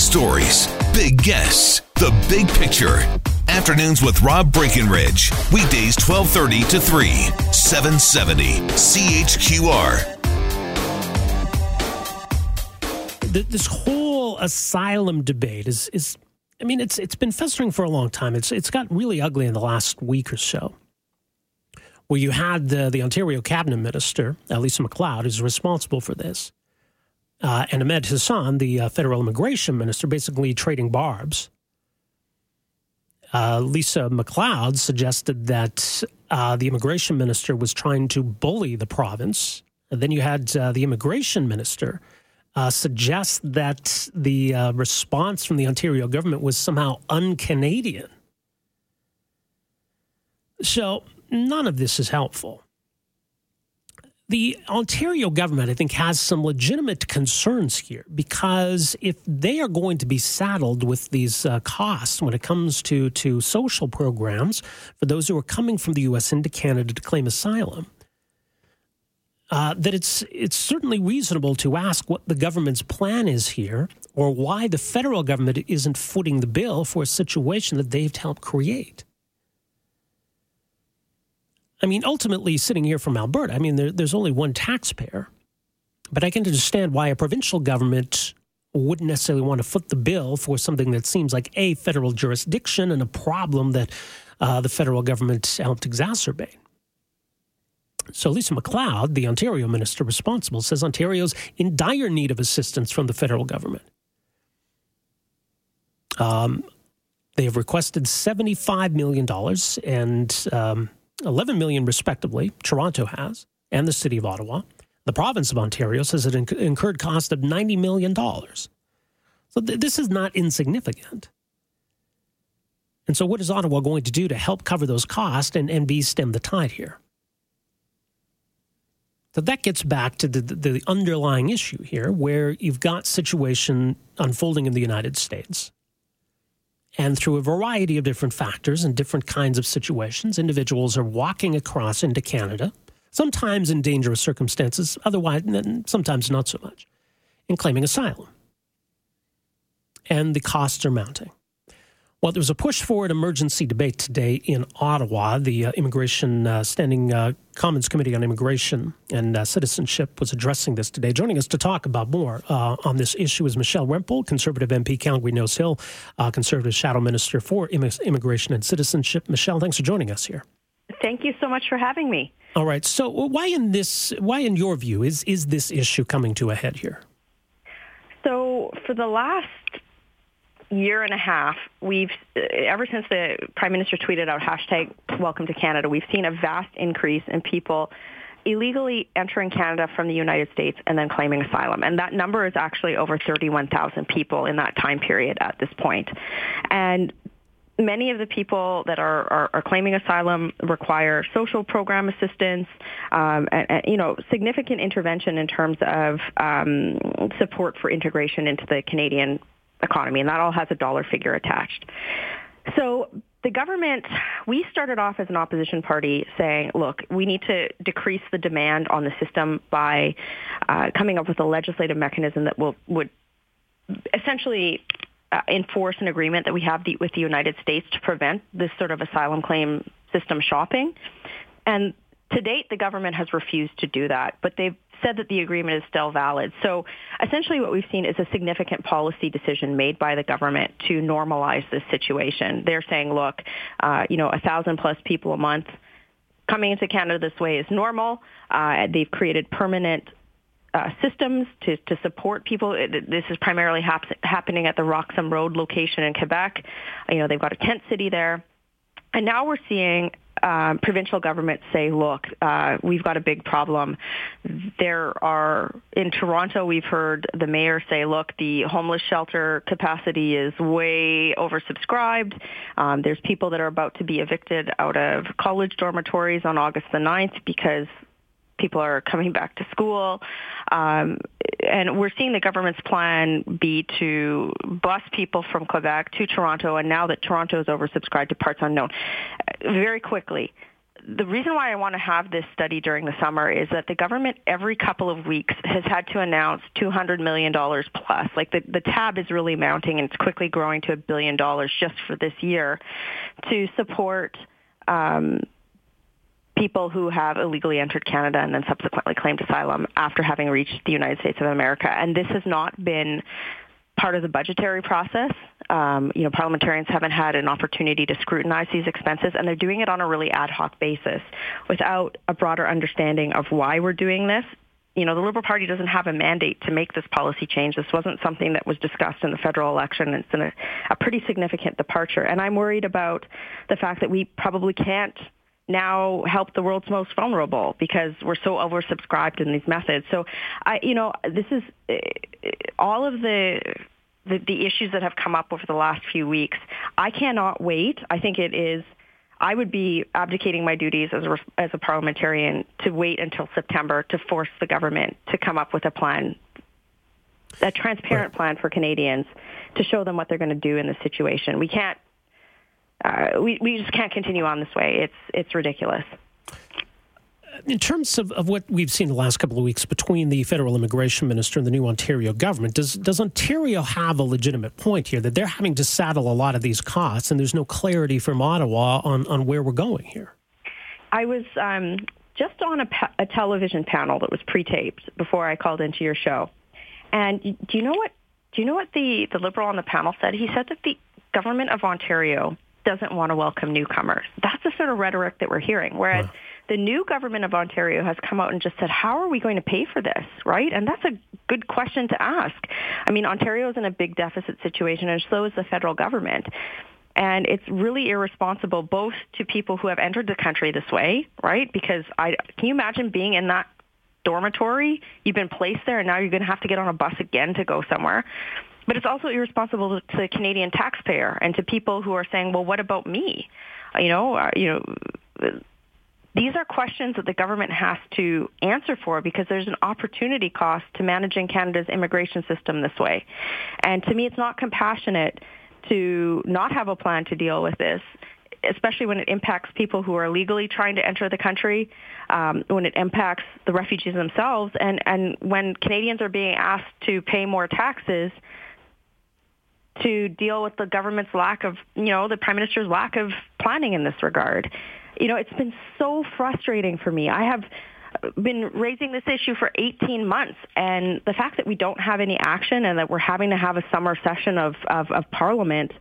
stories, big guests, the big picture. Afternoons with Rob Breckenridge. Weekdays 1230 to 3, 770 CHQR. This whole asylum debate is, is I mean, it's it's been festering for a long time. It's it's got really ugly in the last week or so where you had the, the Ontario cabinet minister, Elisa MacLeod, who's responsible for this, uh, and Ahmed Hussen, the uh, federal immigration minister, basically trading barbs. Uh, Lisa MacLeod suggested that uh, the immigration minister was trying to bully the province. And then you had uh, the immigration minister uh, suggest that the response from the Ontario government was somehow un Canadian. So none of this is helpful. The Ontario government, I think, has some legitimate concerns here because if they are going to be saddled with these uh, costs when it comes to, to social programs for those who are coming from the U.S. into Canada to claim asylum, uh, that it's it's certainly reasonable to ask what the government's plan is here, or why the federal government isn't footing the bill for a situation that they've helped create. I mean, ultimately, sitting here from Alberta, I mean, there, there's only one taxpayer. But I can understand why a provincial government wouldn't necessarily want to foot the bill for something that seems like a federal jurisdiction and a problem that uh, the federal government helped exacerbate. So Lisa MacLeod, the Ontario minister responsible, says Ontario's in dire need of assistance from the federal government. Um, they have requested $75 million, and um, 11 million respectively, Toronto has, and the city of Ottawa. The province of Ontario says it inc- incurred cost of $90 million. So th- this is not insignificant. And so, what is Ottawa going to do to help cover those costs and, and be stem the tide here? So that gets back to the, the underlying issue here, where you've got situation unfolding in the United States. And through a variety of different factors and different kinds of situations, individuals are walking across into Canada, sometimes in dangerous circumstances, otherwise, sometimes not so much, and claiming asylum. And the costs are mounting. Well, there was a push for an emergency debate today in Ottawa. The uh, Immigration uh, Standing uh, Commons Committee on Immigration and uh, Citizenship was addressing this today. Joining us to talk about more uh, on this issue is Michelle Rempel, Conservative MP, Calgary Nose Hill, uh, Conservative Shadow Minister for Immigration and Citizenship. Michelle, thanks for joining us here. Thank you so much for having me. All right. So, why in this? Why, in your view, is is this issue coming to a head here? So, for the last year and a half, we've ever since the prime minister tweeted out hashtag Welcome to Canada, we've seen a vast increase in people illegally entering Canada from the United States and then claiming asylum. And that number is actually over 31,000 people in that time period at this point. And many of the people that are, are, are, claiming asylum require social program assistance, um, and, and, you know, significant intervention in terms of um, support for integration into the Canadian economy, and that all has a dollar figure attached. So the government, we started off as an opposition party saying, look, we need to decrease the demand on the system by uh, coming up with a legislative mechanism that will would essentially uh, enforce an agreement that we have the, with the United States to prevent this sort of asylum claim system shopping. And to date, the government has refused to do that, but they've said that the agreement is still valid. So essentially what we've seen is a significant policy decision made by the government to normalize this situation. They're saying, look, uh, you know, a thousand plus people a month coming into Canada this way is normal. Uh, they've created permanent uh, systems to, to support people. This is primarily hap- happening at the Roxham Road location in Quebec. You know, they've got a tent city there. And now we're seeing um, provincial governments say, look, uh, we've got a big problem. There are, in Toronto, we've heard the mayor say, look, the homeless shelter capacity is way oversubscribed. Um, there's people that are about to be evicted out of college dormitories on August the 9th because people are coming back to school. Um, and we're seeing the government's plan be to bus people from Quebec to Toronto, and now that Toronto is oversubscribed to parts unknown, very quickly the reason why I want to have this study during the summer is that the government every couple of weeks has had to announce $200 million plus. Like the, the tab is really mounting and it's quickly growing to a billion dollars just for this year to support um, people who have illegally entered Canada and then subsequently claimed asylum after having reached the United States of America. And this has not been part of the budgetary process. Um, you know, parliamentarians haven't had an opportunity to scrutinize these expenses, and they're doing it on a really ad hoc basis without a broader understanding of why we're doing this. You know, the Liberal Party doesn't have a mandate to make this policy change. This wasn't something that was discussed in the federal election. It's a, a pretty significant departure. And I'm worried about the fact that we probably can't now help the world's most vulnerable because we're so oversubscribed in these methods. So, I, you know, this is uh, all of the, the the issues that have come up over the last few weeks. I cannot wait. I think it is. I would be abdicating my duties as a, as a parliamentarian to wait until September to force the government to come up with a plan, a transparent right. plan for Canadians to show them what they're going to do in this situation. We can't uh, we, we just can't continue on this way. It's, it's ridiculous. In terms of, of what we've seen the last couple of weeks between the federal immigration minister and the new Ontario government, does, does Ontario have a legitimate point here that they're having to saddle a lot of these costs and there's no clarity from Ottawa on, on where we're going here? I was um, just on a, a television panel that was pre-taped before I called into your show. And do you know what? Do you know what the, the liberal on the panel said? He said that the government of Ontario doesn't want to welcome newcomers. That's the sort of rhetoric that we're hearing. Whereas yeah. The new government of Ontario has come out and just said, how are we going to pay for this, right? And that's a good question to ask. I mean, Ontario is in a big deficit situation, and so is the federal government. And it's really irresponsible both to people who have entered the country this way, right? Because I can you imagine being in that dormitory? You've been placed there and now you're going to have to get on a bus again to go somewhere. But it's also irresponsible to the Canadian taxpayer and to people who are saying, well, what about me? You know, uh, you know, these are questions that the government has to answer for because there's an opportunity cost to managing Canada's immigration system this way. And to me, it's not compassionate to not have a plan to deal with this especially when it impacts people who are legally trying to enter the country, um, when it impacts the refugees themselves, and, and when Canadians are being asked to pay more taxes to deal with the government's lack of, you know, the prime minister's lack of planning in this regard. You know, it's been so frustrating for me. I have been raising this issue for 18 months, and the fact that we don't have any action and that we're having to have a summer session of, of, of Parliament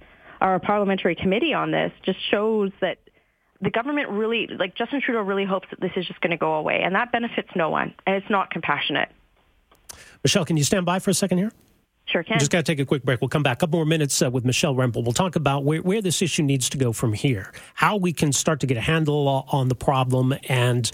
or a parliamentary committee on this just shows that the government really, like Justin Trudeau really hopes that this is just going to go away, and that benefits no one, and it's not compassionate. Michelle, can you stand by for a second here? Sure can. Just got to take a quick break. We'll come back. A couple more minutes uh, with Michelle Rempel. We'll talk about where, where this issue needs to go from here, how we can start to get a handle on the problem, and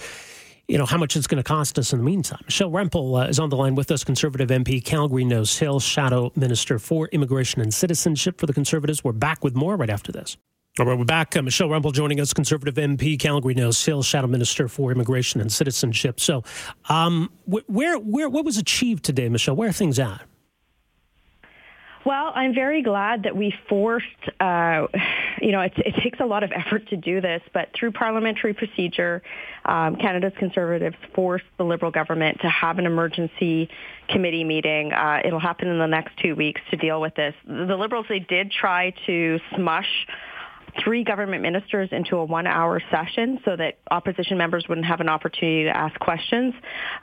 you know how much it's going to cost us in the meantime. Michelle Rempel uh, is on the line with us, Conservative MP, Calgary Nose Hill, Shadow Minister for Immigration and Citizenship for the Conservatives. We're back with more right after this. All right, we're back. Uh, Michelle Rempel joining us, Conservative MP, Calgary Nose Hill, Shadow Minister for Immigration and Citizenship. So, um, where, where, what was achieved today, Michelle? Where are things at? Well, I'm very glad that we forced, uh, you know, it, it, takes a lot of effort to do this, but through parliamentary procedure, um, Canada's Conservatives forced the Liberal government to have an emergency committee meeting. Uh, it'll happen in the next two weeks to deal with this. The Liberals, they did try to smush three government ministers into a one-hour session so that opposition members wouldn't have an opportunity to ask questions.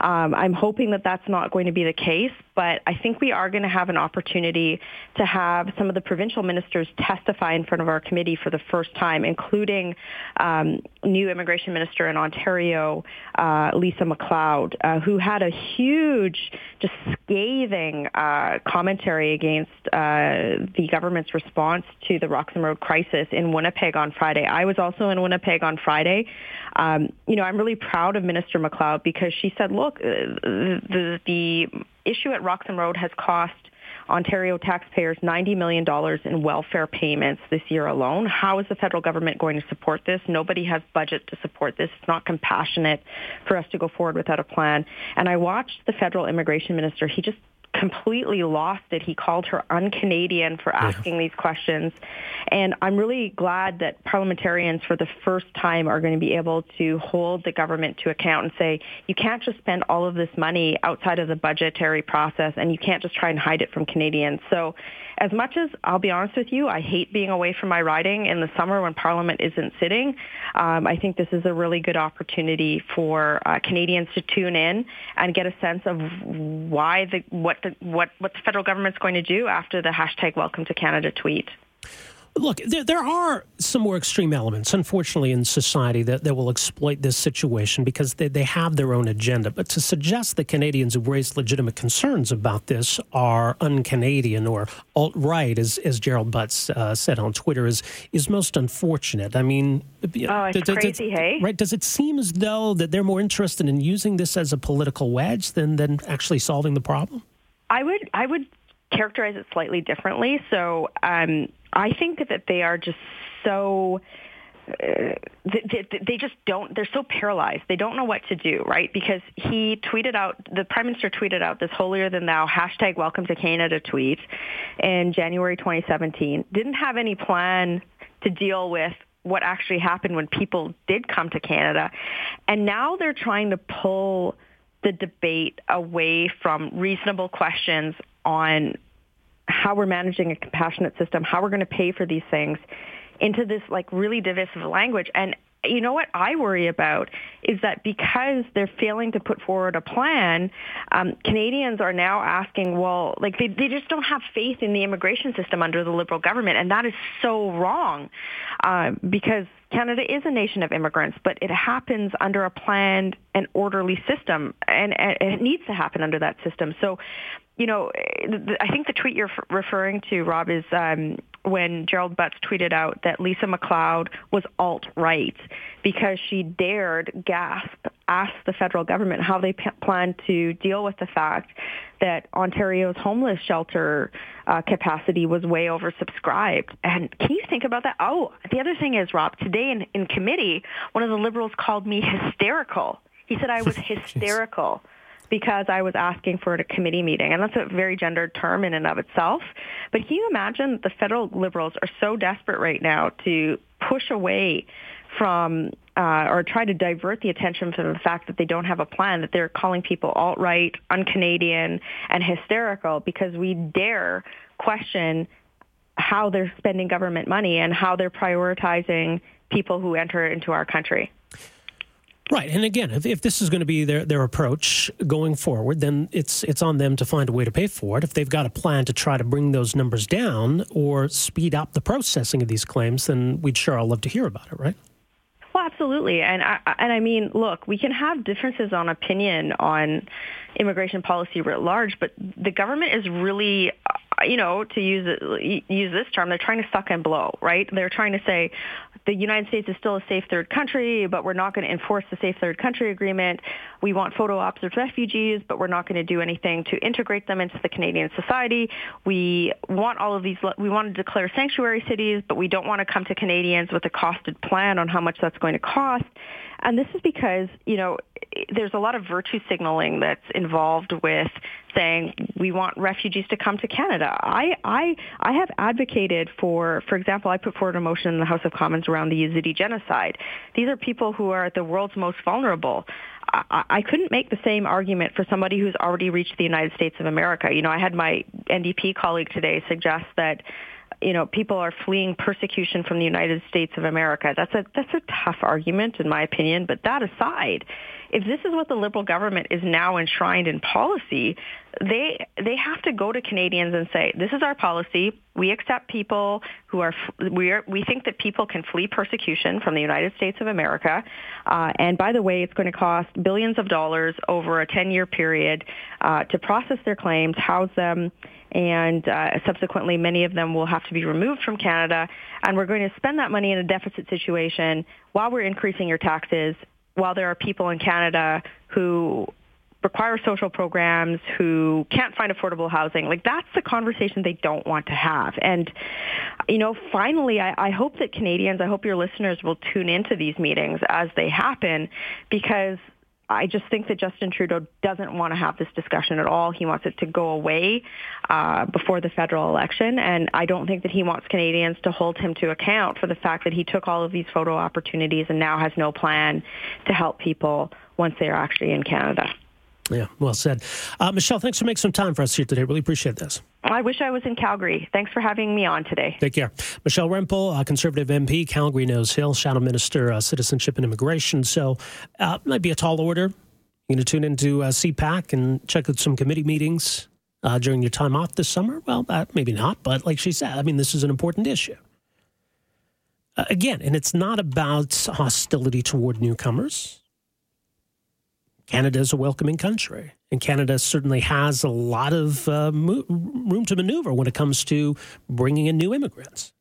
Um, I'm hoping that that's not going to be the case, but I think we are going to have an opportunity to have some of the provincial ministers testify in front of our committee for the first time, including um, new immigration minister in Ontario, uh, Lisa MacLeod, uh, who had a huge, just scathing uh, commentary against uh, the government's response to the Roxham Road crisis in Winnipeg on Friday. I was also in Winnipeg on Friday. Um, you know, I'm really proud of Minister MacLeod because she said, look, uh, the, the issue at Roxham Road has cost Ontario taxpayers $90 million in welfare payments this year alone. How is the federal government going to support this? Nobody has budget to support this. It's not compassionate for us to go forward without a plan. And I watched the federal immigration minister. He just completely lost it. He called her un-Canadian for asking yeah. these questions. And I'm really glad that parliamentarians for the first time are going to be able to hold the government to account and say, you can't just spend all of this money outside of the budgetary process and you can't just try and hide it from Canadians. So as much as I'll be honest with you, I hate being away from my riding in the summer when Parliament isn't sitting. Um, I think this is a really good opportunity for uh, Canadians to tune in and get a sense of why the what the what what the federal government's going to do after the hashtag Welcome to Canada tweet. Look, there, there, are some more extreme elements, unfortunately, in society that, that will exploit this situation because they, they have their own agenda. But to suggest that Canadians who raise legitimate concerns about this are un Canadian or alt right, as, as Gerald Butts uh, said on Twitter, is, is most unfortunate. I mean, oh, it's crazy, hey? Right? Does it seem as though that they're more interested in using this as a political wedge than, than actually solving the problem? I would, I would characterize it slightly differently. So, um, I think that they are just so uh, they, they, just don't they're so paralyzed. They don't know what to do right? Because he tweeted out the prime minister tweeted out this holier than thou hashtag welcome to canada tweet in january 2017 didn't have any plan to deal with what actually happened when people did come to canada. And now they're trying to pull the debate away from reasonable questions on how we're managing a compassionate system, how we're going to pay for these things into this like really divisive language. And you know what I worry about is that because they're failing to put forward a plan, um, Canadians are now asking, well, like they, they just don't have faith in the immigration system under the Liberal government. And that is so wrong uh, because Canada is a nation of immigrants, but it happens under a planned and orderly system, and, and it needs to happen under that system. So you know, I think the tweet you're referring to, Rob, is um, when Gerald Butts tweeted out that Lisa MacLeod was alt-right because she dared gasp, ask the federal government how they p- plan to deal with the fact that Ontario's homeless shelter uh, capacity was way oversubscribed. And can you think about that? Oh, the other thing is, Rob, today in, in committee, one of the Liberals called me hysterical. He said I was hysterical because I was asking for a committee meeting. And that's a very gendered term in and of itself. But can you imagine the federal liberals are so desperate right now to push away from uh, or try to divert the attention from the fact that they don't have a plan, that they're calling people alt-right, un-Canadian, and hysterical because we dare question how they're spending government money and how they're prioritizing people who enter into our country. Right, and again, if, if this is going to be their, their approach going forward, then it's it's on them to find a way to pay for it. If they've got a plan to try to bring those numbers down or speed up the processing of these claims, then we'd sure all love to hear about it, right? Well, absolutely, and I, and I mean, look, we can have differences on opinion on immigration policy writ large, but the government is really uh, you know, to use uh, use this term, they're trying to suck and blow, right? They're trying to say the United States is still a safe third country, but we're not going to enforce the safe third country agreement. We want photo ops of refugees, but we're not going to do anything to integrate them into the Canadian society. We want all of these. We want to declare sanctuary cities, but we don't want to come to Canadians with a costed plan on how much that's going to cost. And this is because, you know, there's a lot of virtue signaling that's involved with saying we want refugees to come to Canada. I, I, I have advocated for, for example, I put forward a motion in the House of Commons around the Yazidi genocide. These are people who are the world's most vulnerable. I, I couldn't make the same argument for somebody who's already reached the United States of America. You know, I had my NDP colleague today suggest that you know, people are fleeing persecution from the United States of America. That's a that's a tough argument in my opinion, but that aside, if this is what the liberal government is now enshrined in policy, they they have to go to Canadians and say, "This is our policy. We accept people who are we are we think that people can flee persecution from the United States of America. Uh, and by the way, it's going to cost billions of dollars over a 10-year period uh, to process their claims, house them." and uh, subsequently many of them will have to be removed from Canada. And we're going to spend that money in a deficit situation while we're increasing your taxes, while there are people in Canada who require social programs, who can't find affordable housing. Like that's the conversation they don't want to have. And, you know, finally, I, I hope that Canadians, I hope your listeners will tune into these meetings as they happen because I just think that Justin Trudeau doesn't want to have this discussion at all. He wants it to go away uh, before the federal election, and I don't think that he wants Canadians to hold him to account for the fact that he took all of these photo opportunities and now has no plan to help people once they are actually in Canada. Yeah, well said. Uh, Michelle, thanks for making some time for us here today. Really appreciate this. I wish I was in Calgary. Thanks for having me on today. Take care. Michelle Rempel, uh, Conservative MP, Calgary Nose Hill, Shadow Minister, uh, Citizenship and Immigration. So, uh, might be a tall order. You're going to tune into uh, CPAC and check out some committee meetings uh, during your time off this summer. Well, uh, maybe not, but like she said, I mean, this is an important issue. Uh, again, and it's not about hostility toward newcomers. Canada is a welcoming country, and Canada certainly has a lot of uh, mo- room to maneuver when it comes to bringing in new immigrants.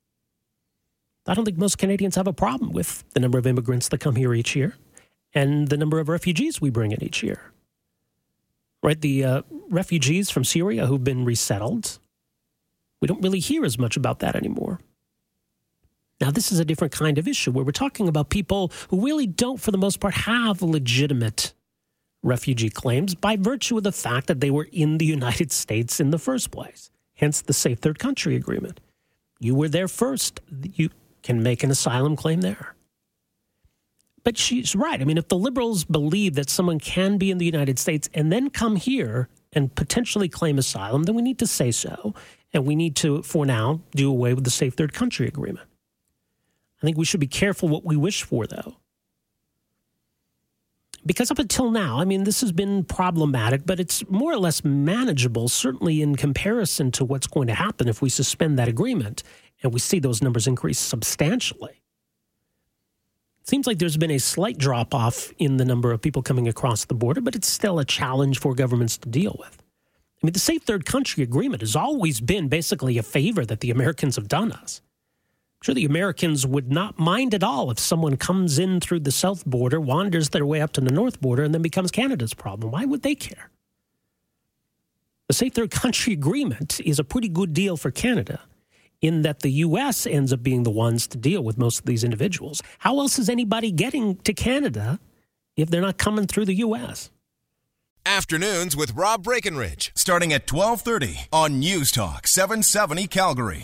I don't think most Canadians have a problem with the number of immigrants that come here each year and the number of refugees we bring in each year. Right? The uh, refugees from Syria who've been resettled, we don't really hear as much about that anymore. Now, this is a different kind of issue where we're talking about people who really don't, for the most part, have legitimate refugee claims by virtue of the fact that they were in the United States in the first place, hence the Safe Third Country Agreement. You were there first. You can make an asylum claim there. But she's right. I mean, if the liberals believe that someone can be in the United States and then come here and potentially claim asylum, then we need to say so. And we need to, for now, do away with the Safe Third Country Agreement. I think we should be careful what we wish for, though because up until now, I mean, this has been problematic, but it's more or less manageable, certainly in comparison to what's going to happen if we suspend that agreement and we see those numbers increase substantially. It seems like there's been a slight drop off in the number of people coming across the border, but it's still a challenge for governments to deal with. I mean, the Safe Third Country Agreement has always been basically a favor that the Americans have done us sure the Americans would not mind at all if someone comes in through the south border, wanders their way up to the north border, and then becomes Canada's problem. Why would they care? The Safe Third Country Agreement is a pretty good deal for Canada in that the U.S. ends up being the ones to deal with most of these individuals. How else is anybody getting to Canada if they're not coming through the U.S.? Afternoons with Rob Breckenridge, starting at 1230 on News Talk 770 Calgary.